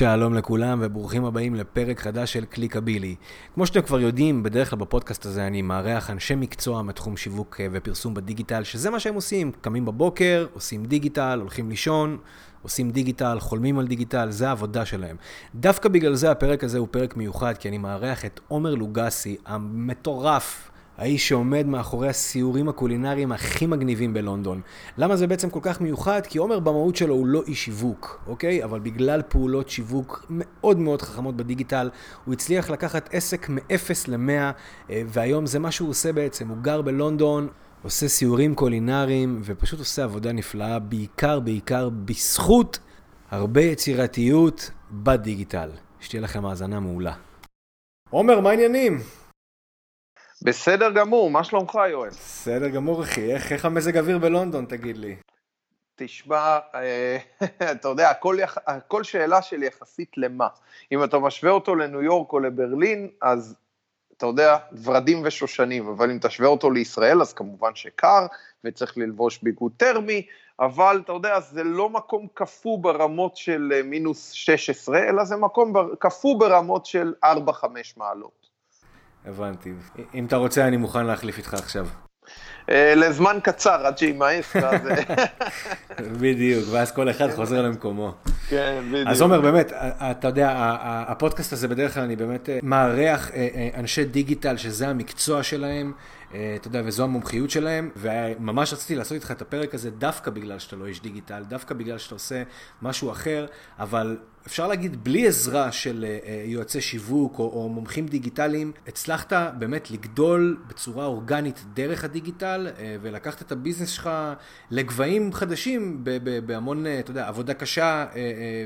שלום לכולם וברוכים הבאים לפרק חדש של קליקבילי. כמו שאתם כבר יודעים, בדרך כלל בפודקאסט הזה אני מארח אנשי מקצוע מתחום שיווק אה, ופרסום בדיגיטל, שזה מה שהם עושים, קמים בבוקר, עושים דיגיטל, הולכים לישון, עושים דיגיטל, חולמים על דיגיטל, זה העבודה שלהם. דווקא בגלל זה הפרק הזה הוא פרק מיוחד, כי אני מארח את עומר לוגסי, המטורף, האיש שעומד מאחורי הסיורים הקולינריים הכי מגניבים בלונדון. למה זה בעצם כל כך מיוחד? כי עומר במהות שלו הוא לא איש שיווק, אוקיי? אבל בגלל פעולות שיווק מאוד מאוד חכמות בדיגיטל, הוא הצליח לקחת עסק מ-0 ל-100, אה, והיום זה מה שהוא עושה בעצם. הוא גר בלונדון, עושה סיורים קולינריים, ופשוט עושה עבודה נפלאה, בעיקר, בעיקר בזכות הרבה יצירתיות בדיגיטל. שתהיה לכם האזנה מעולה. עומר, מה העניינים? בסדר גמור, מה שלומך יואל? בסדר גמור אחי, איך, איך המזג אוויר בלונדון תגיד לי? תשמע, אה, אתה יודע, הכל, יח... הכל שאלה של יחסית למה. אם אתה משווה אותו לניו יורק או לברלין, אז אתה יודע, ורדים ושושנים, אבל אם תשווה אותו לישראל, אז כמובן שקר, וצריך ללבוש ביגוד טרמי, אבל אתה יודע, זה לא מקום קפוא ברמות של אה, מינוס 16, אלא זה מקום קפוא ברמות של 4-5 מעלות. הבנתי. אם אתה רוצה, אני מוכן להחליף איתך עכשיו. אה, לזמן קצר, עד שימאס, ואז... אה, בדיוק, ואז כל אחד חוזר למקומו. כן, בדיוק. אז עומר, באמת, אתה יודע, הפודקאסט הזה בדרך כלל אני באמת אה, מארח אנשי דיגיטל שזה המקצוע שלהם. אה, אתה יודע, וזו המומחיות שלהם, וממש רציתי לעשות איתך את הפרק הזה דווקא בגלל שאתה לא איש דיגיטל, דווקא בגלל שאתה עושה משהו אחר, אבל אפשר להגיד, בלי עזרה של אה, אה, יועצי שיווק או, או מומחים דיגיטליים, הצלחת באמת לגדול בצורה אורגנית דרך הדיגיטל, ולקחת את ה business שלך לגבהים חדשים בהמון, אתה יודע, עבודה קשה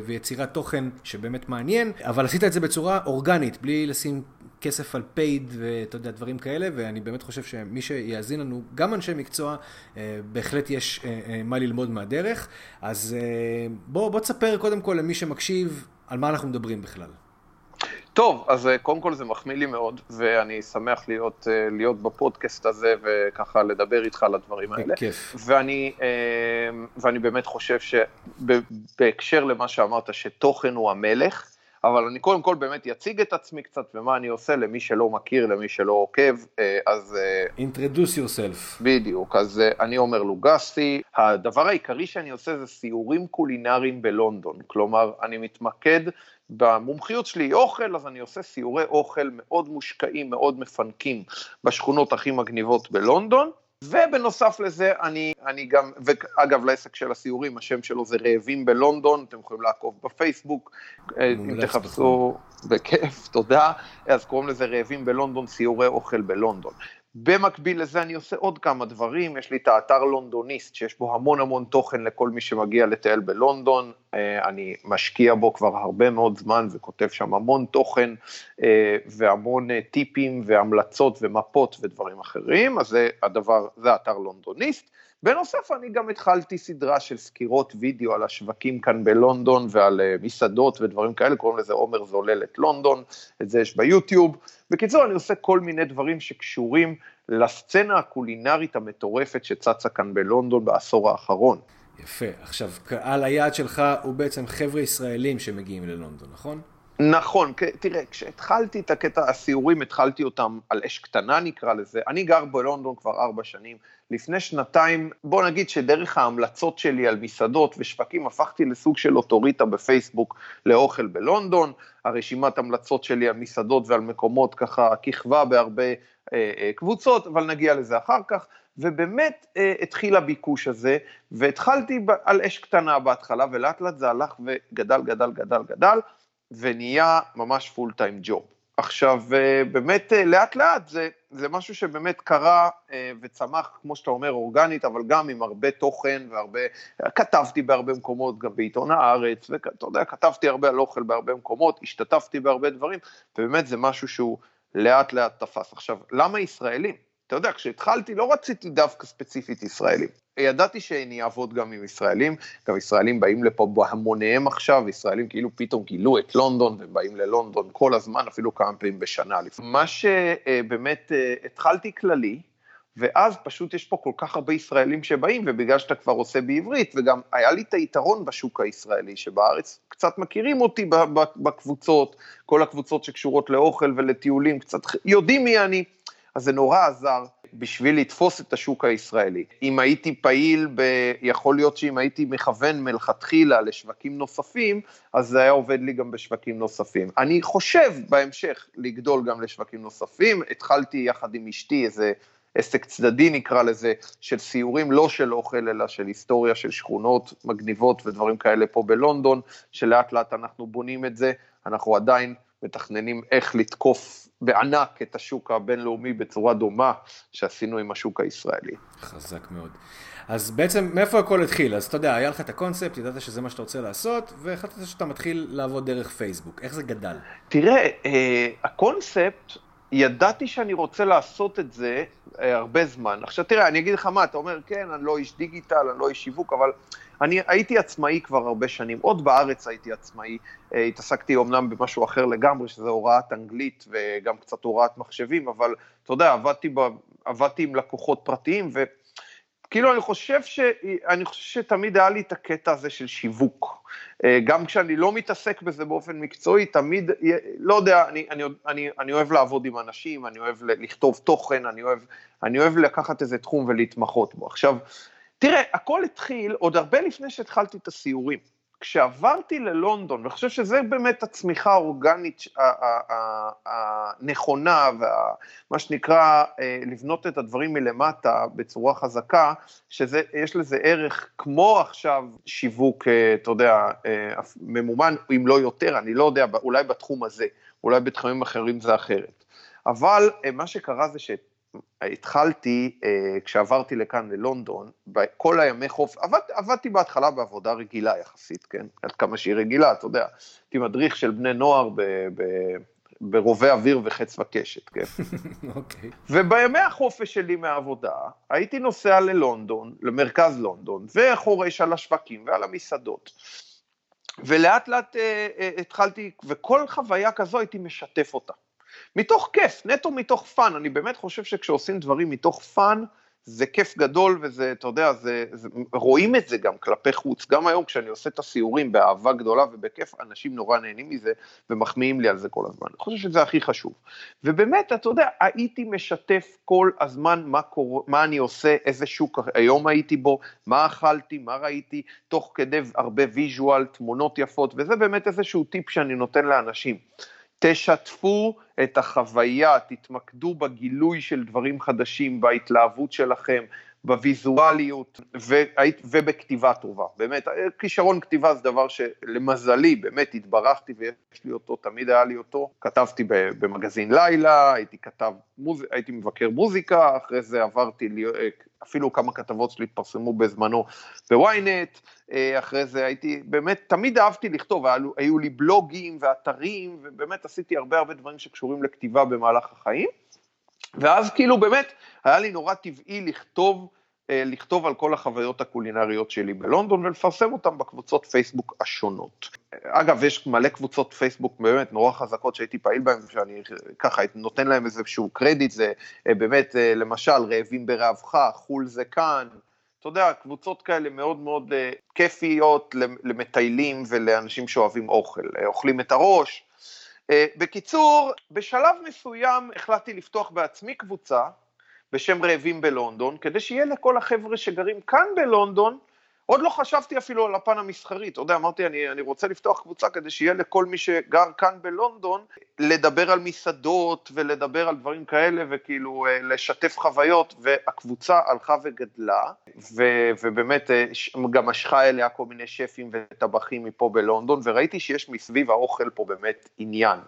ויצירת תוכן שבאמת מעניין, אבל עשית את זה בצורה אורגנית, בלי לשים כסף על paid ואתה יודע, דברים כאלה, ואני באמת חושב שמי שיאזין לנו, גם אנשי מקצוע, אה, בהחלט יש אה, אה, מה ללמוד מהדרך. אז בוא, בוא תספר קודם כל למי שמקשיב על מה אנחנו מדברים בכלל. טוב, אז קודם כל זה מחמיא לי מאוד, ואני שמח להיות, להיות בפודקאסט הזה וככה לדבר איתך על הדברים האלה. כיף. ואני, ואני באמת חושב שבהקשר למה שאמרת, שתוכן הוא המלך, אבל אני קודם כל באמת אציג את עצמי קצת ומה אני עושה למי שלא מכיר, למי שלא עוקב, אה, אז... אה, introduce yourself. בדיוק, אז אה, אני עומר לוגסי, הדבר העיקרי שאני עושה זה סיורים קולינריים בלונדון, כלומר, אני מתמקד במומחיות שלי אוכל, אז אני עושה סיורי אוכל מאוד מושקעים, מאוד מפנקים בשכונות הכי מגניבות בלונדון. ובנוסף לזה, אני, אני גם, ואגב, לעסק של הסיורים, השם שלו זה רעבים בלונדון, אתם יכולים לעקוב בפייסבוק, אה, אם תחפשו, בכיף, תודה, אז קוראים לזה רעבים בלונדון, סיורי אוכל בלונדון. במקביל לזה אני עושה עוד כמה דברים, יש לי את האתר לונדוניסט, שיש בו המון המון תוכן לכל מי שמגיע לטייל בלונדון, אה, אני משקיע בו כבר הרבה מאוד זמן וכותב שם המון תוכן אה, והמון אה, טיפים והמלצות ומפות ודברים אחרים, אז זה הדבר, זה אתר לונדוניסט. בנוסף, אני גם התחלתי סדרה של סקירות וידאו על השווקים כאן בלונדון ועל מסעדות ודברים כאלה, קוראים לזה עומר זולל את לונדון, את זה יש ביוטיוב. בקיצור, אני עושה כל מיני דברים שקשורים לסצנה הקולינרית המטורפת שצצה כאן בלונדון בעשור האחרון. יפה. עכשיו, קהל היעד שלך הוא בעצם חבר'ה ישראלים שמגיעים ללונדון, נכון? נכון, תראה, כשהתחלתי את הקטע הסיורים, התחלתי אותם על אש קטנה נקרא לזה, אני גר בלונדון כבר ארבע שנים, לפני שנתיים, בוא נגיד שדרך ההמלצות שלי על מסעדות ושווקים, הפכתי לסוג של אוטוריטה בפייסבוק לאוכל בלונדון, הרשימת המלצות שלי על מסעדות ועל מקומות ככה כיכבה בהרבה אה, אה, קבוצות, אבל נגיע לזה אחר כך, ובאמת אה, התחיל הביקוש הזה, והתחלתי על אש קטנה בהתחלה, ולאט לאט זה הלך וגדל, גדל, גדל, גדל, ונהיה ממש פול טיים ג'וב. עכשיו, אה, באמת אה, לאט לאט זה, זה משהו שבאמת קרה אה, וצמח, כמו שאתה אומר, אורגנית, אבל גם עם הרבה תוכן והרבה, כתבתי בהרבה מקומות, גם בעיתון הארץ, ואתה יודע, כתבתי הרבה על אוכל בהרבה מקומות, השתתפתי בהרבה דברים, ובאמת זה משהו שהוא לאט לאט תפס. עכשיו, למה ישראלים? אתה יודע, כשהתחלתי לא רציתי דווקא ספציפית ישראלים. ידעתי שאני אעבוד גם עם ישראלים, גם ישראלים באים לפה בהמוניהם עכשיו, ישראלים כאילו פתאום גילו את לונדון ובאים ללונדון כל הזמן, אפילו כמה פעמים בשנה. מה שבאמת אה, התחלתי כללי, ואז פשוט יש פה כל כך הרבה ישראלים שבאים, ובגלל שאתה כבר עושה בעברית, וגם היה לי את היתרון בשוק הישראלי, שבארץ קצת מכירים אותי בקבוצות, כל הקבוצות שקשורות לאוכל ולטיולים, קצת יודעים מי אני, אז זה נורא עזר בשביל לתפוס את השוק הישראלי. אם הייתי פעיל, ב... יכול להיות שאם הייתי מכוון מלכתחילה לשווקים נוספים, אז זה היה עובד לי גם בשווקים נוספים. אני חושב בהמשך לגדול גם לשווקים נוספים, התחלתי יחד עם אשתי איזה עסק צדדי נקרא לזה, של סיורים לא של אוכל, אלא של היסטוריה של שכונות מגניבות ודברים כאלה פה בלונדון, שלאט לאט אנחנו בונים את זה, אנחנו עדיין מתכננים איך לתקוף בענק את השוק הבינלאומי בצורה דומה שעשינו עם השוק הישראלי. חזק מאוד. אז בעצם מאיפה הכל התחיל? אז אתה יודע, היה לך את הקונספט, ידעת שזה מה שאתה רוצה לעשות, והחלטת שאתה מתחיל לעבוד דרך פייסבוק. איך זה גדל? תראה, אה, הקונספט, ידעתי שאני רוצה לעשות את זה אה, הרבה זמן. עכשיו תראה, אני אגיד לך מה, אתה אומר, כן, אני לא איש דיגיטל, אני לא איש שיווק, אבל אני הייתי עצמאי כבר הרבה שנים, עוד בארץ הייתי עצמאי, אה, התעסקתי אומנם במשהו אחר לגמרי, שזה הוראת אנגלית וגם קצת הוראת מחשבים, אבל אתה יודע, עבדתי, ב, עבדתי עם לקוחות פרטיים, וכאילו אני חושב, ש, אני חושב שתמיד היה לי את הקטע הזה של שיווק. אה, גם כשאני לא מתעסק בזה באופן מקצועי, תמיד, לא יודע, אני, אני, אני, אני אוהב לעבוד עם אנשים, אני אוהב לכתוב תוכן, אני אוהב, אני אוהב לקחת איזה תחום ולהתמחות בו. עכשיו, תראה, הכל התחיל עוד הרבה לפני שהתחלתי את הסיורים. כשעברתי ללונדון, ואני חושב שזה באמת הצמיחה האורגנית הנכונה, ומה שנקרא אה, לבנות את הדברים מלמטה בצורה חזקה, שיש לזה ערך כמו עכשיו שיווק, אה, אתה יודע, אה, ממומן, אם לא יותר, אני לא יודע, אולי בתחום הזה, אולי בתחומים אחרים זה אחרת. אבל מה שקרה זה שאת התחלתי, אה, כשעברתי לכאן ללונדון, בכל הימי חוף, עבד, עבדתי בהתחלה בעבודה רגילה יחסית, כן? עד כמה שהיא רגילה, אתה יודע, הייתי מדריך של בני נוער ב, ב, ברובי אוויר וחץ וקשת, כן? אוקיי. okay. ובימי החופש שלי מהעבודה, הייתי נוסע ללונדון, למרכז לונדון, וחורש על השווקים ועל המסעדות. ולאט לאט אה, אה, התחלתי, וכל חוויה כזו הייתי משתף אותה. מתוך כיף, נטו מתוך fun, אני באמת חושב שכשעושים דברים מתוך fun, זה כיף גדול וזה, אתה יודע, זה, זה, רואים את זה גם כלפי חוץ, גם היום כשאני עושה את הסיורים באהבה גדולה ובכיף, אנשים נורא נהנים מזה ומחמיאים לי על זה כל הזמן, אני חושב שזה הכי חשוב. ובאמת, אתה יודע, הייתי משתף כל הזמן מה, קור... מה אני עושה, איזה שוק היום הייתי בו, מה אכלתי, מה ראיתי, תוך כדי הרבה ויז'ואל, תמונות יפות, וזה באמת איזשהו טיפ שאני נותן לאנשים. תשתפו את החוויה, תתמקדו בגילוי של דברים חדשים, בהתלהבות שלכם, בוויזואליות ובכתיבה טובה. באמת, כישרון כתיבה זה דבר שלמזלי, באמת התברכתי ויש לי אותו, תמיד היה לי אותו. כתבתי במגזין לילה, הייתי כתב, מוז... הייתי מבקר מוזיקה, אחרי זה עברתי, אפילו כמה כתבות שלי התפרסמו בזמנו בוויינט, אחרי זה הייתי, באמת, תמיד אהבתי לכתוב, היו, היו לי בלוגים ואתרים, ובאמת עשיתי הרבה הרבה דברים שקשורים לכתיבה במהלך החיים. ואז כאילו באמת היה לי נורא טבעי לכתוב, אה, לכתוב על כל החוויות הקולינריות שלי בלונדון ולפרסם אותן בקבוצות פייסבוק השונות. אגב, יש מלא קבוצות פייסבוק באמת נורא חזקות שהייתי פעיל בהן, שאני ככה נותן להם איזשהו קרדיט, זה אה, באמת, אה, למשל, רעבים ברעבך, חו"ל זה כאן, אתה יודע, קבוצות כאלה מאוד מאוד כיפיות למטיילים ולאנשים שאוהבים אוכל, אוכלים את הראש, בקיצור, בשלב מסוים החלטתי לפתוח בעצמי קבוצה בשם רעבים בלונדון, כדי שיהיה לכל החבר'ה שגרים כאן בלונדון עוד לא חשבתי אפילו על הפן המסחרי, אתה יודע, אמרתי, אני, אני רוצה לפתוח קבוצה כדי שיהיה לכל מי שגר כאן בלונדון, לדבר על מסעדות ולדבר על דברים כאלה וכאילו אה, לשתף חוויות, והקבוצה הלכה וגדלה, ו, ובאמת אה, גם משכה אליה כל מיני שפים וטבחים מפה בלונדון, וראיתי שיש מסביב האוכל פה באמת עניין.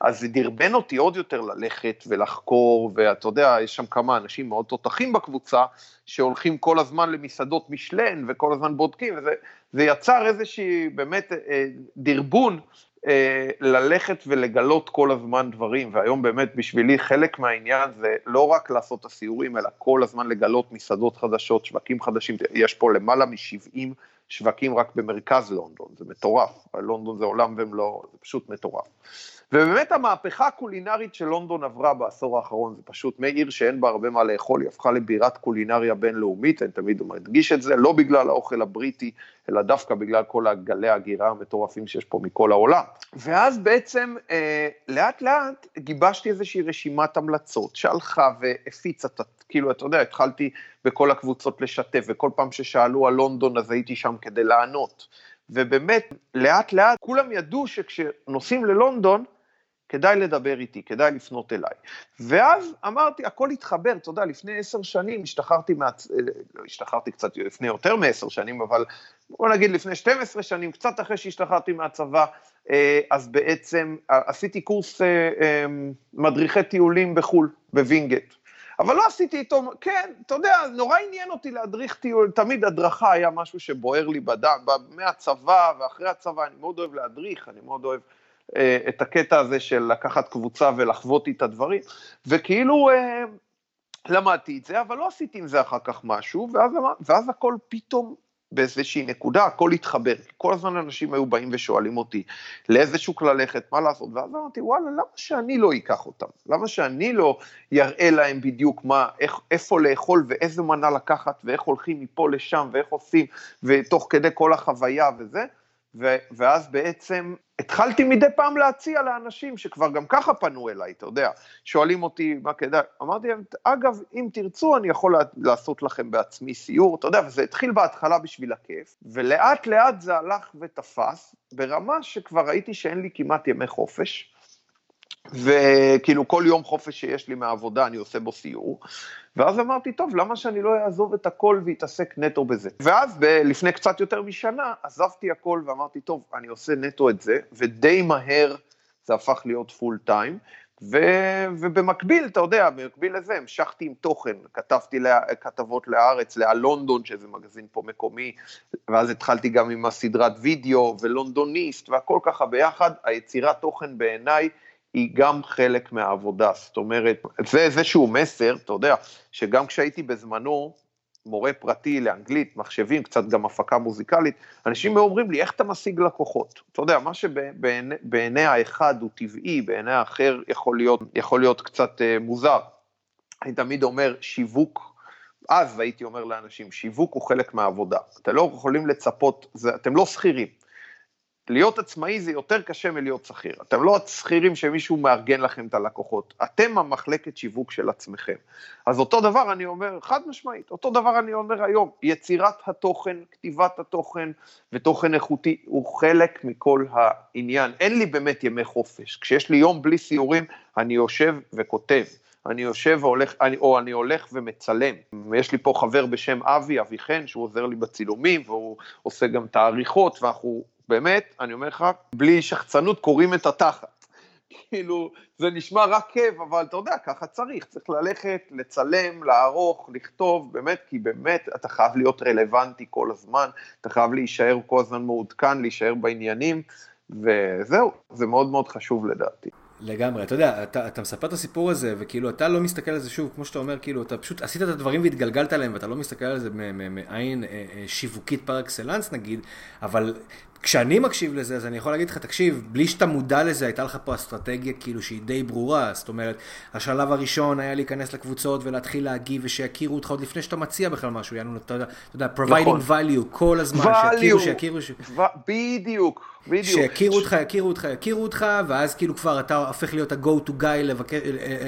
אז זה דרבן אותי עוד יותר ללכת ולחקור, ואתה יודע, יש שם כמה אנשים מאוד תותחים בקבוצה, שהולכים כל הזמן למסעדות משלן וכל הזמן בודקים, וזה יצר איזושהי באמת אה, דרבון אה, ללכת ולגלות כל הזמן דברים, והיום באמת בשבילי חלק מהעניין זה לא רק לעשות את הסיורים, אלא כל הזמן לגלות מסעדות חדשות, שווקים חדשים, יש פה למעלה מ-70 שווקים רק במרכז לונדון, זה מטורף, לונדון זה עולם ומלואו, זה פשוט מטורף. ובאמת המהפכה הקולינרית של לונדון עברה בעשור האחרון, זה פשוט מעיר שאין בה הרבה מה לאכול, היא הפכה לבירת קולינריה בינלאומית, אני תמיד מדגיש את זה, לא בגלל האוכל הבריטי, אלא דווקא בגלל כל הגלי ההגירה המטורפים שיש פה מכל העולם. ואז בעצם אה, לאט לאט גיבשתי איזושהי רשימת המלצות שהלכה והפיצה, כאילו, אתה יודע, התחלתי בכל הקבוצות לשתף, וכל פעם ששאלו על לונדון אז הייתי שם כדי לענות. ובאמת, לאט לאט כולם ידעו שכשנוסעים ללונדון, כדאי לדבר איתי, כדאי לפנות אליי. ואז אמרתי, הכל התחבר, אתה יודע, לפני עשר שנים השתחררתי, מה... לא השתחררתי קצת לפני יותר מעשר שנים, אבל בוא נגיד לפני 12 שנים, קצת אחרי שהשתחררתי מהצבא, אה, אז בעצם עשיתי קורס אה, אה, מדריכי טיולים בחו"ל, בווינגייט. אבל לא עשיתי איתו, כן, אתה יודע, נורא עניין אותי להדריך טיול, תמיד הדרכה היה משהו שבוער לי בדם, מהצבא ואחרי הצבא, אני מאוד אוהב להדריך, אני מאוד אוהב אה, את הקטע הזה של לקחת קבוצה ולחוות איתה דברים, וכאילו אה, למדתי את זה, אבל לא עשיתי עם זה אחר כך משהו, ואז, ואז הכל פתאום באיזושהי נקודה, הכל התחבר. כל הזמן אנשים היו באים ושואלים אותי לאיזה שוק ללכת, מה לעשות, ואז אמרתי, וואלה, למה שאני לא אקח אותם? למה שאני לא יראה להם בדיוק מה, איך, איפה לאכול ואיזה מנה לקחת, ואיך הולכים מפה לשם, ואיך עושים, ותוך כדי כל החוויה וזה, ו, ואז בעצם התחלתי מדי פעם להציע לאנשים שכבר גם ככה פנו אליי, אתה יודע, שואלים אותי מה כדאי, אמרתי להם, אגב, אם תרצו, אני יכול לעשות לכם בעצמי סיור, אתה יודע, וזה התחיל בהתחלה בשביל הכיף, ולאט לאט זה הלך ותפס, ברמה שכבר ראיתי שאין לי כמעט ימי חופש, וכאילו כל יום חופש שיש לי מהעבודה אני עושה בו סיור, ואז אמרתי, טוב, למה שאני לא אעזוב את הכל ואתעסק נטו בזה? ואז ב- לפני קצת יותר משנה עזבתי הכל ואמרתי, טוב, אני עושה נטו את זה, ודי מהר זה הפך להיות פול טיים, ו- ובמקביל, אתה יודע, במקביל לזה המשכתי עם תוכן, כתבתי לה- כתבות להארץ, ללונדון, שזה מגזין פה מקומי, ואז התחלתי גם עם הסדרת וידאו ולונדוניסט והכל ככה ביחד, היצירת תוכן בעיניי היא גם חלק מהעבודה, זאת אומרת, זה איזשהו מסר, אתה יודע, שגם כשהייתי בזמנו מורה פרטי לאנגלית, מחשבים, קצת גם הפקה מוזיקלית, אנשים אומרים לי, איך אתה משיג לקוחות? אתה יודע, מה שבעיני האחד הוא טבעי, בעיני האחר יכול להיות, יכול להיות קצת uh, מוזר. אני תמיד אומר, שיווק, אז הייתי אומר לאנשים, שיווק הוא חלק מהעבודה. אתם לא יכולים לצפות, זה, אתם לא שכירים. להיות עצמאי זה יותר קשה מלהיות שכיר. אתם לא שכירים שמישהו מארגן לכם את הלקוחות, אתם המחלקת שיווק של עצמכם. אז אותו דבר אני אומר, חד משמעית, אותו דבר אני אומר היום, יצירת התוכן, כתיבת התוכן ותוכן איכותי הוא חלק מכל העניין. אין לי באמת ימי חופש. כשיש לי יום בלי סיורים, אני יושב וכותב. אני יושב והולך, או אני הולך ומצלם. יש לי פה חבר בשם אבי, אבי חן, שהוא עוזר לי בצילומים, והוא עושה גם את העריכות, ואנחנו באמת, אני אומר לך, בלי שחצנות קוראים את התחת. כאילו, זה נשמע רק כיף, אבל אתה יודע, ככה צריך, צריך ללכת, לצלם, לערוך, לכתוב, באמת, כי באמת אתה חייב להיות רלוונטי כל הזמן, אתה חייב להישאר כל הזמן מעודכן, להישאר בעניינים, וזהו, זה מאוד מאוד חשוב לדעתי. לגמרי, אתה יודע, אתה, אתה מספר את הסיפור הזה, וכאילו אתה לא מסתכל על זה שוב, כמו שאתה אומר, כאילו אתה פשוט עשית את הדברים והתגלגלת עליהם, ואתה לא מסתכל על זה מעין אה, אה, שיווקית פר אקסלנס נגיד, אבל כשאני מקשיב לזה, אז אני יכול להגיד לך, תקשיב, בלי שאתה מודע לזה, הייתה לך פה אסטרטגיה כאילו שהיא די ברורה. זאת אומרת, השלב הראשון היה להיכנס לקבוצות ולהתחיל להגיב ושיכירו אותך עוד לפני שאתה מציע בכלל משהו, יענו, אתה יודע, יודע, providing נכון. value כל הזמן, value. שיכירו, שיכירו. ש... בדיוק. בדיוק. שיכירו אותך, יכירו אותך, יכירו אותך, ואז כאילו כבר אתה הופך להיות ה-go to guy לבקר,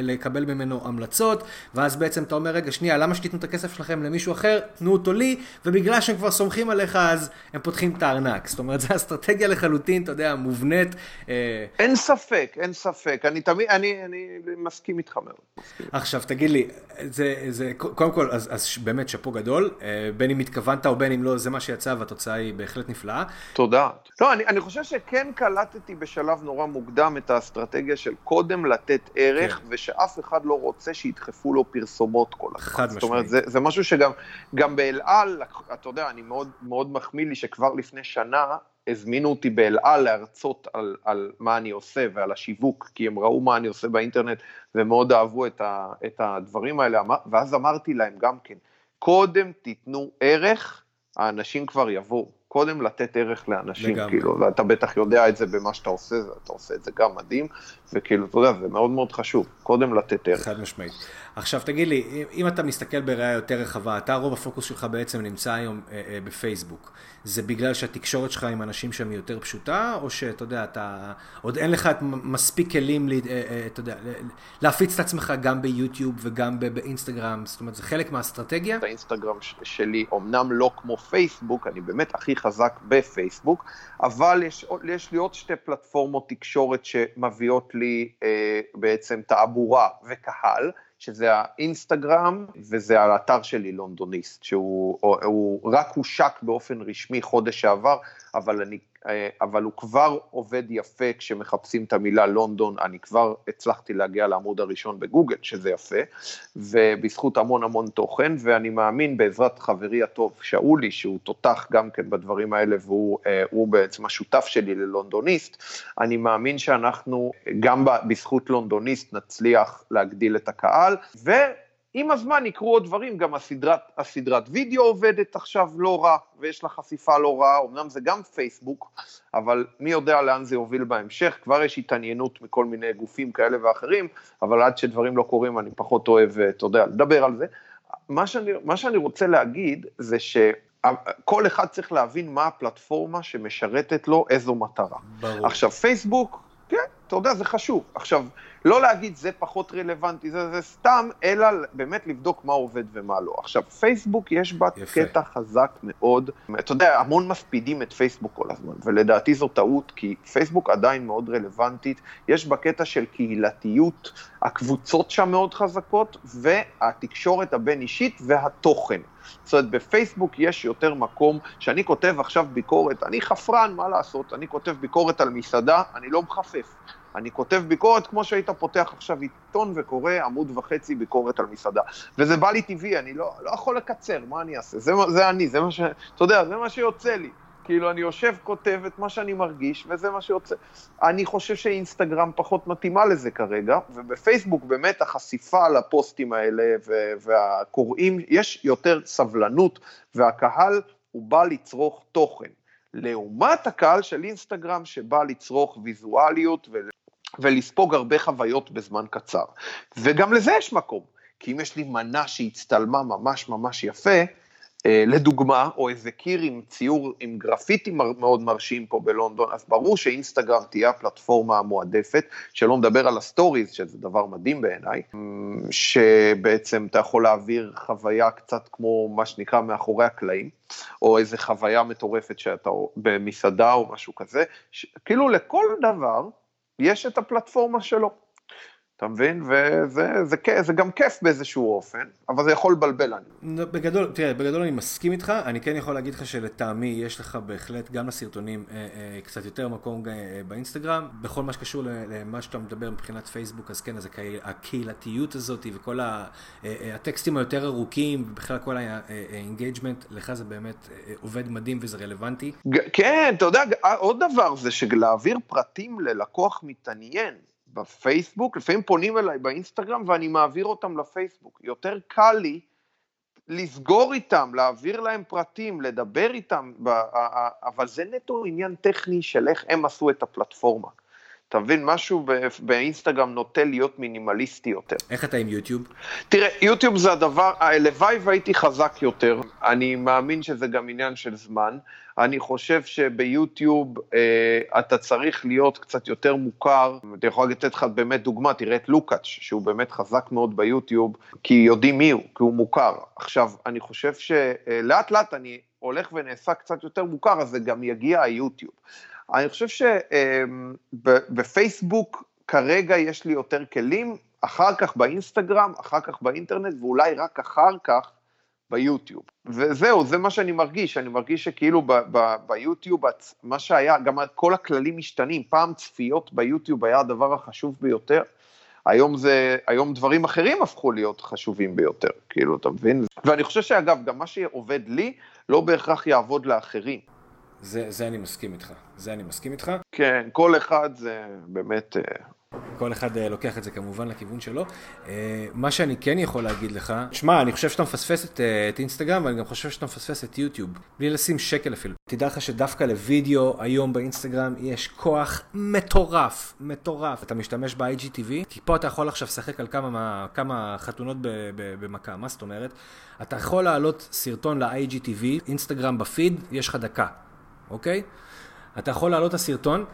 לקבל ממנו המלצות, ואז בעצם אתה אומר, רגע, שנייה, למה שתיתנו את הכסף שלכם למישהו אחר, תנו אותו לי, ובגלל שהם כבר סומכים עליך, אז הם פותחים את הארנק. זאת אומרת, זו אסטרטגיה לחלוטין, אתה יודע, מובנית. אה, אין ספק, אין ספק. אני תמיד, אני, אני מסכים איתך מאוד. עכשיו, תגיד לי, זה, זה, קודם כל, אז, אז באמת שאפו גדול, אה, בין אם התכוונת או בין אם לא, זה מה שיצא, והתוצאה היא בהחלט נפלאה. תודה. לא, אני, אני חושב שכן קלטתי בשלב נורא מוקדם את האסטרטגיה של קודם לתת ערך, כן. ושאף אחד לא רוצה שידחפו לו פרסומות כל הזמן. חד משמעית. זאת אומרת, זה, זה משהו שגם באל על, אתה יודע, אני מאוד, מאוד מחמיא לי שכבר לפני שנה הזמינו אותי באל על להרצות על, על מה אני עושה ועל השיווק, כי הם ראו מה אני עושה באינטרנט ומאוד אהבו את, ה, את הדברים האלה, ואז אמרתי להם גם כן, קודם תיתנו ערך, האנשים כבר יבואו. קודם לתת ערך לאנשים, לגמרי. כאילו, ואתה בטח יודע את זה במה שאתה עושה, אתה עושה את זה גם מדהים, וכאילו, אתה יודע, זה מאוד מאוד חשוב, קודם לתת ערך. חד משמעית. עכשיו תגיד לי, אם אתה מסתכל בראייה יותר רחבה, אתה רוב הפוקוס שלך בעצם נמצא היום אה, אה, בפייסבוק. זה בגלל שהתקשורת שלך עם אנשים שם היא יותר פשוטה, או שאתה יודע, אתה, עוד אין לך מספיק כלים, אה, אה, אתה יודע, להפיץ את עצמך גם ביוטיוב וגם באינסטגרם, זאת אומרת, זה חלק מהאסטרטגיה? האינסטגרם שלי, אמנם לא כמו פייסבוק, אני באמת הכי חזק בפייסבוק, אבל יש, יש לי עוד שתי פלטפורמות תקשורת שמביאות לי אה, בעצם תעבורה וקהל. שזה האינסטגרם, וזה האתר שלי לונדוניסט, שהוא הוא רק הושק באופן רשמי חודש שעבר, אבל אני אבל הוא כבר עובד יפה כשמחפשים את המילה לונדון, אני כבר הצלחתי להגיע לעמוד הראשון בגוגל, שזה יפה, ובזכות המון המון תוכן, ואני מאמין בעזרת חברי הטוב שאולי, שהוא תותח גם כן בדברים האלה, והוא אה, בעצם השותף שלי ללונדוניסט, אני מאמין שאנחנו גם בזכות לונדוניסט נצליח להגדיל את הקהל, ו... עם הזמן יקרו עוד דברים, גם הסדרת, הסדרת וידאו עובדת עכשיו לא רע, ויש לה חשיפה לא רעה, אמנם זה גם פייסבוק, אבל מי יודע לאן זה יוביל בהמשך, כבר יש התעניינות מכל מיני גופים כאלה ואחרים, אבל עד שדברים לא קורים אני פחות אוהב, אתה יודע, לדבר על זה. מה שאני, מה שאני רוצה להגיד זה שכל אחד צריך להבין מה הפלטפורמה שמשרתת לו איזו מטרה. ברור. עכשיו, פייסבוק, כן, אתה יודע, זה חשוב. עכשיו, לא להגיד זה פחות רלוונטי, זה, זה סתם, אלא באמת לבדוק מה עובד ומה לא. עכשיו, פייסבוק יש בה יפה. קטע חזק מאוד, אתה יודע, המון מספידים את פייסבוק כל הזמן, ולדעתי זו טעות, כי פייסבוק עדיין מאוד רלוונטית, יש בה קטע של קהילתיות, הקבוצות שם מאוד חזקות, והתקשורת הבין-אישית והתוכן. זאת אומרת, בפייסבוק יש יותר מקום, שאני כותב עכשיו ביקורת, אני חפרן, מה לעשות, אני כותב ביקורת על מסעדה, אני לא מחפף. אני כותב ביקורת כמו שהיית פותח עכשיו עיתון וקורא עמוד וחצי ביקורת על מסעדה. וזה בא לי טבעי, אני לא, לא יכול לקצר, מה אני אעשה? זה, זה אני, זה מה ש... אתה יודע, זה מה שיוצא לי. כאילו, אני יושב, כותב את מה שאני מרגיש, וזה מה שיוצא. אני חושב שאינסטגרם פחות מתאימה לזה כרגע, ובפייסבוק באמת החשיפה לפוסטים האלה והקוראים, יש יותר סבלנות, והקהל הוא בא לצרוך תוכן. לעומת הקהל של אינסטגרם שבא לצרוך ויזואליות ולספוג הרבה חוויות בזמן קצר. וגם לזה יש מקום, כי אם יש לי מנה שהצטלמה ממש ממש יפה, אה, לדוגמה, או איזה קיר עם ציור, עם גרפיטי מאוד מרשים פה בלונדון, אז ברור שאינסטגרם תהיה הפלטפורמה המועדפת, שלא מדבר על הסטוריז, שזה דבר מדהים בעיניי, שבעצם אתה יכול להעביר חוויה קצת כמו מה שנקרא מאחורי הקלעים, או איזה חוויה מטורפת שאתה במסעדה או משהו כזה, כאילו לכל דבר יש את הפלטפורמה שלו. אתה מבין? וזה זה, זה, זה גם כיף באיזשהו אופן, אבל זה יכול לבלבל אני. בגדול, תראה, בגדול אני מסכים איתך, אני כן יכול להגיד לך שלטעמי יש לך בהחלט גם לסרטונים אה, אה, קצת יותר מקום אה, באינסטגרם. בכל מה שקשור למה שאתה מדבר מבחינת פייסבוק, אז כן, אז הקהילתיות הזאת וכל ה, אה, אה, הטקסטים היותר ארוכים, ובכלל כל ה engagement, לך זה באמת אה, עובד מדהים וזה רלוונטי. כן, אתה יודע, עוד דבר זה שלהעביר פרטים ללקוח מתעניין. בפייסבוק, לפעמים פונים אליי באינסטגרם ואני מעביר אותם לפייסבוק. יותר קל לי לסגור איתם, להעביר להם פרטים, לדבר איתם, אבל זה נטו עניין טכני של איך הם עשו את הפלטפורמה. אתה מבין, משהו באינסטגרם נוטה להיות מינימליסטי יותר. איך אתה עם יוטיוב? תראה, יוטיוב זה הדבר, הלוואי והייתי חזק יותר, אני מאמין שזה גם עניין של זמן. אני חושב שביוטיוב אה, אתה צריך להיות קצת יותר מוכר. אני יכול לתת לך באמת דוגמה, תראה את לוקאץ', שהוא באמת חזק מאוד ביוטיוב, כי יודעים מי הוא, כי הוא מוכר. עכשיו, אני חושב שלאט לאט אני הולך ונעשה קצת יותר מוכר, אז זה גם יגיע היוטיוב. אני חושב שבפייסבוק כרגע יש לי יותר כלים, אחר כך באינסטגרם, אחר כך באינטרנט, ואולי רק אחר כך ביוטיוב. וזהו, זה מה שאני מרגיש, אני מרגיש שכאילו ב- ב- ביוטיוב, מה שהיה, גם כל הכללים משתנים, פעם צפיות ביוטיוב היה הדבר החשוב ביותר, היום זה, היום דברים אחרים הפכו להיות חשובים ביותר, כאילו, אתה מבין? ואני חושב שאגב, גם מה שעובד לי, לא בהכרח יעבוד לאחרים. זה, זה אני מסכים איתך, זה אני מסכים איתך. כן, כל אחד זה באמת... אה, כל אחד אה, לוקח את זה כמובן לכיוון שלו. אה, מה שאני כן יכול להגיד לך, שמע, אני חושב שאתה מפספס את, את אינסטגרם, ואני גם חושב שאתה מפספס את יוטיוב, בלי לשים שקל אפילו. תדע לך שדווקא לוידאו היום באינסטגרם יש כוח מטורף, מטורף. אתה משתמש ב-IGTV, כי פה אתה יכול עכשיו לשחק על כמה, כמה חתונות במכה, מה זאת אומרת? אתה יכול להעלות סרטון ל-IGTV, אינסטגרם בפיד, יש לך דקה, אוקיי? אתה יכול להעלות את הסרטון,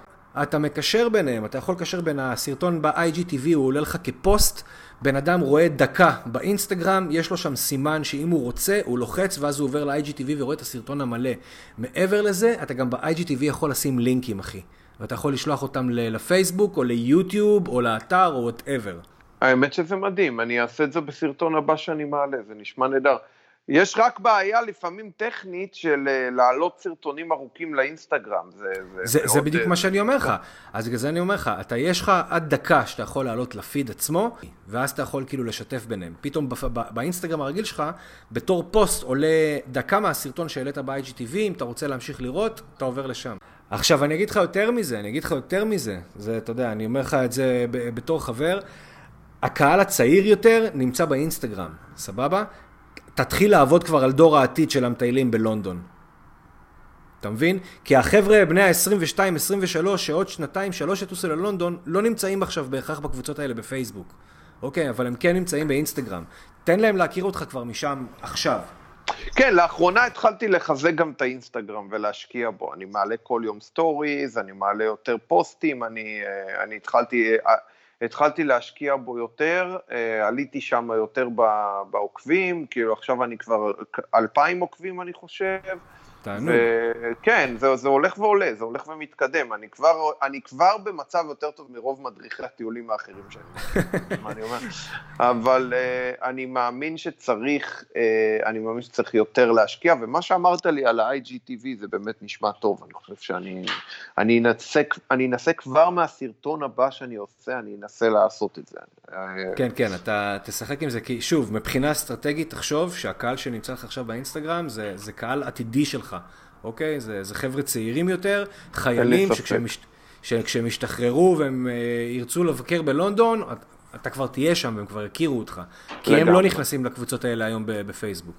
אתה מקשר ביניהם, אתה יכול לקשר בין הסרטון ב-IGTV, הוא עולה לך כפוסט, בן אדם רואה דקה באינסטגרם, יש לו שם סימן שאם הוא רוצה, הוא לוחץ ואז הוא עובר ל-IGTV ורואה את הסרטון המלא. מעבר לזה, אתה גם ב-IGTV יכול לשים לינקים, אחי. ואתה יכול לשלוח אותם לפייסבוק, או ליוטיוב, או לאתר, או whatever. האמת שזה מדהים, אני אעשה את זה בסרטון הבא שאני מעלה, זה נשמע נהדר. יש רק בעיה לפעמים טכנית של אה, להעלות סרטונים ארוכים לאינסטגרם. זה, זה, זה, זה בדיוק אה, מה שאני אומר לך. אז בגלל זה אני אומר לך, אתה, יש לך עד דקה שאתה יכול להעלות לפיד עצמו, ואז אתה יכול כאילו לשתף ביניהם. פתאום באינסטגרם הרגיל שלך, בתור פוסט עולה דקה מהסרטון שהעלית ב-IGTV, אם אתה רוצה להמשיך לראות, אתה עובר לשם. עכשיו, אני אגיד לך יותר מזה, אני אגיד לך יותר מזה. זה, אתה יודע, אני אומר לך את זה בתור חבר. הקהל הצעיר יותר נמצא באינסטגרם, סבבה? תתחיל לעבוד כבר על דור העתיד של המטיילים בלונדון. אתה מבין? כי החבר'ה בני ה-22-23 שעוד שנתיים, שלוש יטוסו ללונדון, לא נמצאים עכשיו בהכרח בקבוצות האלה בפייסבוק. אוקיי, אבל הם כן נמצאים באינסטגרם. תן להם להכיר אותך כבר משם עכשיו. כן, לאחרונה התחלתי לחזק גם את האינסטגרם ולהשקיע בו. אני מעלה כל יום סטוריז, אני מעלה יותר פוסטים, אני, אה, אני התחלתי... התחלתי להשקיע בו יותר, אה, עליתי שם יותר בעוקבים, כאילו עכשיו אני כבר אלפיים עוקבים אני חושב. תענוג. כן, זה, זה הולך ועולה, זה הולך ומתקדם. אני כבר, אני כבר במצב יותר טוב מרוב מדריכי הטיולים האחרים שאני מה אני אומר? אבל uh, אני מאמין שצריך, uh, אני מאמין שצריך יותר להשקיע, ומה שאמרת לי על ה-IGTV זה באמת נשמע טוב. אני חושב שאני אני אנסה, אני אנסה כבר מהסרטון הבא שאני עושה, אני אנסה לעשות את זה. כן, כן, אתה תשחק עם זה, כי שוב, מבחינה אסטרטגית, תחשוב שהקהל שנמצא לך עכשיו באינסטגרם זה, זה קהל עתידי שלך. אוקיי? זה, זה חבר'ה צעירים יותר, חיילים שכשהם, שכשהם ישתחררו והם uh, ירצו לבקר בלונדון, אתה, אתה כבר תהיה שם והם כבר יכירו אותך. כי לגמרי. הם לא נכנסים לקבוצות האלה היום בפייסבוק.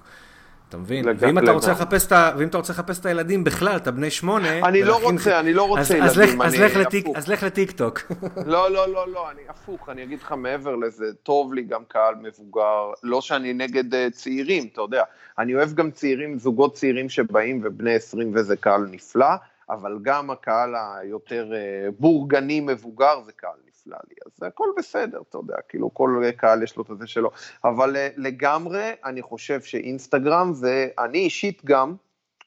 אתה מבין? לג... ואם, אתה רוצה לחפש את ה... ואם אתה רוצה לחפש את הילדים בכלל, אתה בני שמונה... אני לא רוצה, אני לא רוצה אז, ילדים, אז לך, אני אז לך, לטיק, אז לך לטיק טוק. לא, לא, לא, לא, אני הפוך, אני אגיד לך מעבר לזה, טוב לי גם קהל מבוגר, לא שאני נגד uh, צעירים, אתה יודע, אני אוהב גם צעירים, זוגות צעירים שבאים ובני 20 וזה קהל נפלא, אבל גם הקהל היותר uh, בורגני מבוגר זה קהל נפלא לי, אז הכל בסדר, אתה יודע, כאילו כל קהל יש לו את זה שלו, אבל uh, לגמרי אני חושב שאינסטגרם זה, אני אישית גם,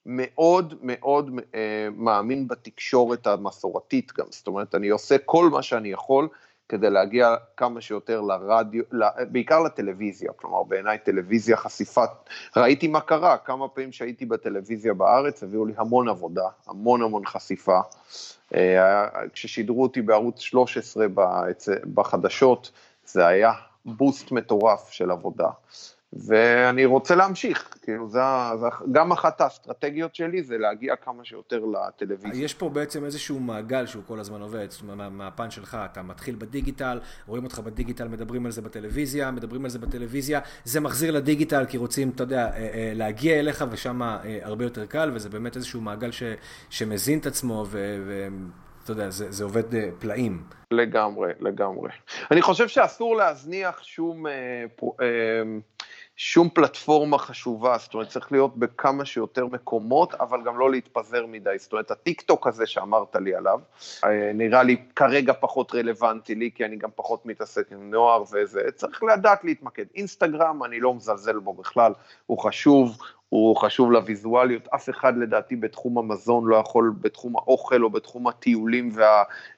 מאוד מאוד uh, מאמין בתקשורת המסורתית גם, זאת אומרת, אני עושה כל מה שאני יכול כדי להגיע כמה שיותר לרדיו, בעיקר לטלוויזיה, כלומר בעיניי טלוויזיה חשיפת, ראיתי מה קרה, כמה פעמים שהייתי בטלוויזיה בארץ, הביאו לי המון עבודה, המון המון חשיפה. אה, כששידרו אותי בערוץ 13 בחדשות, זה היה בוסט מטורף של עבודה. ואני רוצה להמשיך, כאילו זה, זה גם אחת האסטרטגיות שלי זה להגיע כמה שיותר לטלוויזיה. יש פה בעצם איזשהו מעגל שהוא כל הזמן עובד, זאת אומרת מהפן שלך, אתה מתחיל בדיגיטל, רואים אותך בדיגיטל, מדברים על זה בטלוויזיה, מדברים על זה בטלוויזיה, זה מחזיר לדיגיטל כי רוצים, אתה יודע, אה, אה, להגיע אליך ושם אה, הרבה יותר קל, וזה באמת איזשהו מעגל ש, שמזין את עצמו ו... ו אתה יודע, זה, זה עובד פלאים. לגמרי, לגמרי. אני חושב שאסור להזניח שום... אה, אה, שום פלטפורמה חשובה, זאת אומרת צריך להיות בכמה שיותר מקומות, אבל גם לא להתפזר מדי, זאת אומרת הטיק טוק הזה שאמרת לי עליו, אה, נראה לי כרגע פחות רלוונטי לי, כי אני גם פחות מתעסק עם נוער וזה, צריך לדעת להתמקד. אינסטגרם, אני לא מזלזל בו בכלל, הוא חשוב, הוא חשוב לוויזואליות, אף אחד לדעתי בתחום המזון לא יכול, בתחום האוכל או בתחום הטיולים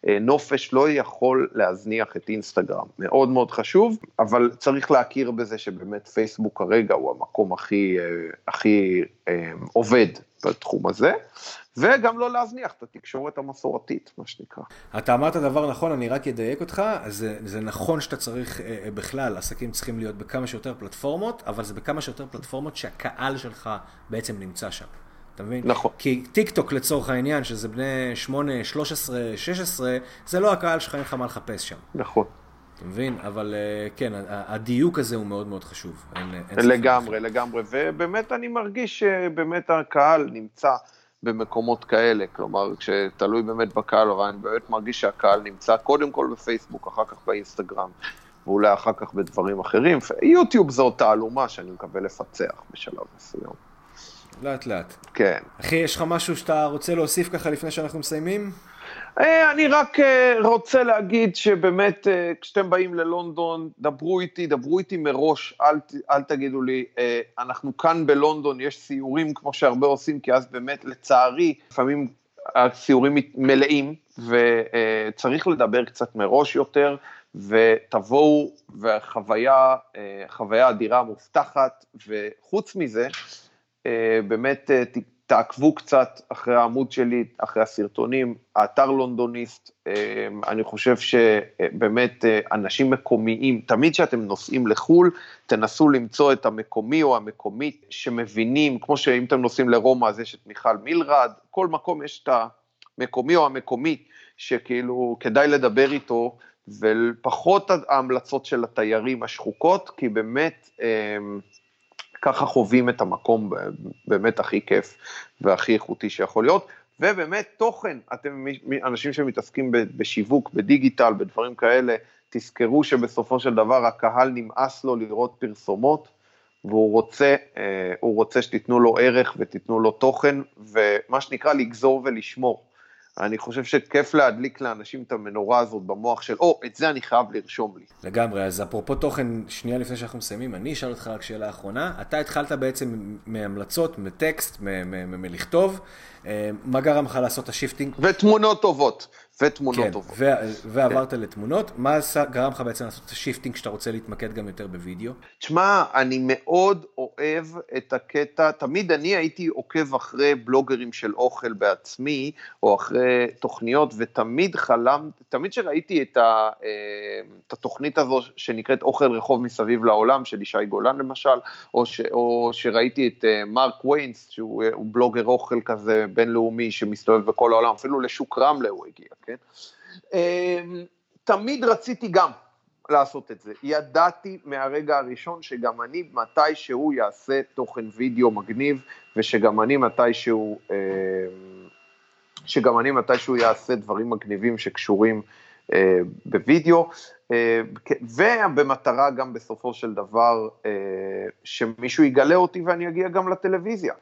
והנופש, לא יכול להזניח את אינסטגרם. מאוד מאוד חשוב, אבל צריך להכיר בזה שבאמת פייסבוק כרגע הוא המקום הכי, אה, הכי אה, עובד בתחום הזה. וגם לא להזניח את התקשורת המסורתית, מה שנקרא. אתה אמרת דבר נכון, אני רק אדייק אותך, זה, זה נכון שאתה צריך, אה, אה, בכלל, עסקים צריכים להיות בכמה שיותר פלטפורמות, אבל זה בכמה שיותר פלטפורמות שהקהל שלך בעצם נמצא שם. אתה מבין? נכון. כי טיק טוק לצורך העניין, שזה בני 8, 13, 16, זה לא הקהל שלך, אין לך מה לחפש שם. נכון. אתה מבין? אבל אה, כן, הדיוק הזה הוא מאוד מאוד חשוב. אין, אין לגמרי, לגמרי. ובאמת אני מרגיש שבאמת הקהל נמצא במקומות כאלה. כלומר, כשתלוי באמת בקהל, אבל אני באמת מרגיש שהקהל נמצא קודם כל בפייסבוק, אחר כך באינסטגרם. ואולי אחר כך בדברים אחרים. יוטיוב זו תעלומה שאני מקווה לפצח בשלב מסוים. לאט לאט. כן. אחי, יש לך משהו שאתה רוצה להוסיף ככה לפני שאנחנו מסיימים? אה, אני רק אה, רוצה להגיד שבאמת, אה, כשאתם באים ללונדון, דברו איתי, דברו איתי מראש, אל, אל תגידו לי, אנחנו כאן בלונדון, יש סיורים כמו שהרבה עושים, כי אז באמת, לצערי, לפעמים הסיורים מלאים, וצריך לדבר קצת מראש יותר, ותבואו, והחוויה, חוויה אדירה מובטחת, וחוץ מזה, באמת תעקבו קצת אחרי העמוד שלי, אחרי הסרטונים, האתר לונדוניסט, אמ, אני חושב שבאמת אה, אנשים מקומיים, תמיד כשאתם נוסעים לחו"ל, תנסו למצוא את המקומי או המקומית שמבינים, כמו שאם אתם נוסעים לרומא אז יש את מיכל מילרד, כל מקום יש את המקומי או המקומית, שכאילו כדאי לדבר איתו, ופחות ההמלצות של התיירים השחוקות, כי באמת, אמ, ככה חווים את המקום באמת הכי כיף והכי איכותי שיכול להיות. ובאמת תוכן, אתם אנשים שמתעסקים בשיווק, בדיגיטל, בדברים כאלה, תזכרו שבסופו של דבר הקהל נמאס לו לראות פרסומות, והוא רוצה, אה, רוצה שתיתנו לו ערך ותיתנו לו תוכן, ומה שנקרא לגזור ולשמור. אני חושב שכיף להדליק לאנשים את המנורה הזאת במוח של, או, oh, את זה אני חייב לרשום לי. לגמרי, אז אפרופו תוכן, שנייה לפני שאנחנו מסיימים, אני אשאל אותך רק שאלה אחרונה. אתה התחלת בעצם מהמלצות, מטקסט, מלכתוב. אה, מה גרם לך לעשות את ה shifting? ותמונות טובות. ותמונות כן, טובות. ו- ועברת כן. לתמונות, מה גרם לך בעצם לעשות את ה shifting שאתה רוצה להתמקד גם יותר בווידאו? תשמע, אני מאוד אוהב את הקטע, תמיד אני הייתי עוקב אחרי בלוגרים של אוכל בעצמי, או אחרי תוכניות, ותמיד חלם, תמיד שראיתי את, ה, אה, את התוכנית הזו שנקראת אוכל רחוב מסביב לעולם, של ישי גולן למשל, או, ש, או שראיתי את אה, מרק ויינס, שהוא בלוגר אוכל כזה בינלאומי שמסתובב בכל העולם, אפילו לשוק רמלה הוא הגיע, כן? אמ, תמיד רציתי גם לעשות את זה. ידעתי מהרגע הראשון שגם אני מתישהו יעשה תוכן וידאו מגניב, ושגם אני מתישהו, אמ, שגם אני מתישהו יעשה דברים מגניבים שקשורים אה, בווידאו, אה, ובמטרה גם בסופו של דבר אה, שמישהו יגלה אותי ואני אגיע גם לטלוויזיה.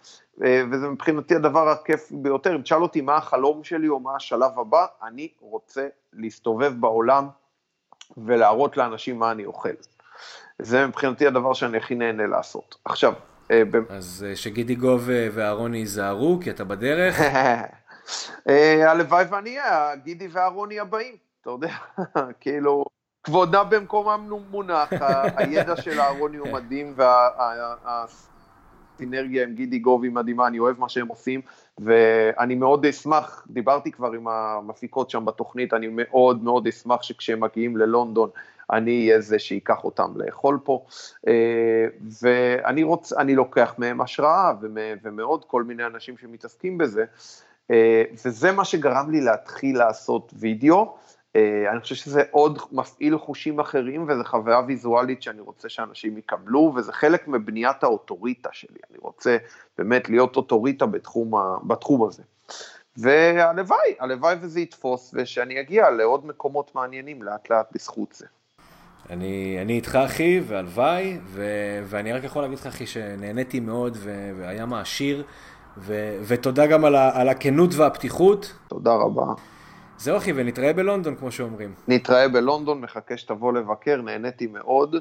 וזה מבחינתי הדבר הכיף ביותר. אם תשאל אותי מה החלום שלי או מה השלב הבא, אני רוצה להסתובב בעולם ולהראות לאנשים מה אני אוכל. זה מבחינתי הדבר שאני הכי נהנה לעשות. עכשיו, אז שגידי גוב ואהרוני ייזהרו, כי אתה בדרך. הלוואי ואני אהיה, גידי ואהרוני הבאים. אתה יודע, כאילו, כבודה במקומם מונח, הידע של אהרוני הוא מדהים, והסינרגיה עם גידי גובי מדהימה, אני אוהב מה שהם עושים, ואני מאוד אשמח, דיברתי כבר עם המפיקות שם בתוכנית, אני מאוד מאוד אשמח שכשהם מגיעים ללונדון, אני אהיה זה שייקח אותם לאכול פה, אה, ואני רוצ, לוקח מהם השראה ומעוד כל מיני אנשים שמתעסקים בזה, אה, וזה מה שגרם לי להתחיל לעשות וידאו. אה, אני חושב שזה עוד מפעיל חושים אחרים, וזו חוויה ויזואלית שאני רוצה שאנשים יקבלו, וזה חלק מבניית האוטוריטה שלי. אני רוצה באמת להיות אוטוריטה בתחום, ה, בתחום הזה. והלוואי, הלוואי וזה יתפוס, ושאני אגיע לעוד מקומות מעניינים לאט לאט בזכות זה. אני, אני איתך אחי, והלוואי, ו, ואני רק יכול להגיד לך אחי שנהניתי מאוד, ו, והיה מעשיר, ו, ותודה גם על, ה, על הכנות והפתיחות. תודה רבה. זהו אחי, ונתראה בלונדון, כמו שאומרים. נתראה בלונדון, מחכה שתבוא לבקר, נהניתי מאוד,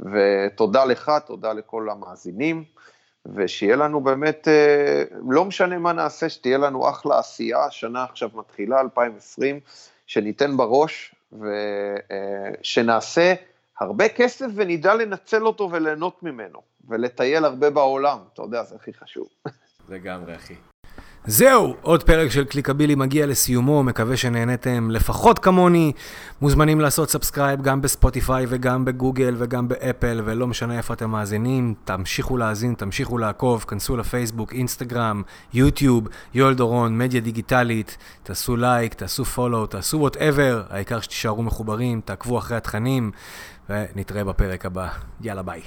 ותודה לך, תודה לכל המאזינים, ושיהיה לנו באמת, אה, לא משנה מה נעשה, שתהיה לנו אחלה עשייה, השנה עכשיו מתחילה, 2020, שניתן בראש, ושנעשה הרבה כסף ונדע לנצל אותו וליהנות ממנו, ולטייל הרבה בעולם, אתה יודע, זה הכי חשוב. לגמרי, אחי. זהו, עוד פרק של קליקבילי מגיע לסיומו, מקווה שנהניתם לפחות כמוני. מוזמנים לעשות subscribe גם בספוטיפיי וגם בגוגל וגם באפל, ולא משנה איפה אתם מאזינים, תמשיכו להאזין, תמשיכו לעקוב, כנסו לפייסבוק, אינסטגרם, יוטיוב, יואל דורון, מדיה דיגיטלית, תעשו לייק, תעשו follow, תעשו whatever, העיקר שתישארו מחוברים, תעקבו אחרי התכנים, ונתראה בפרק הבא. יאללה ביי.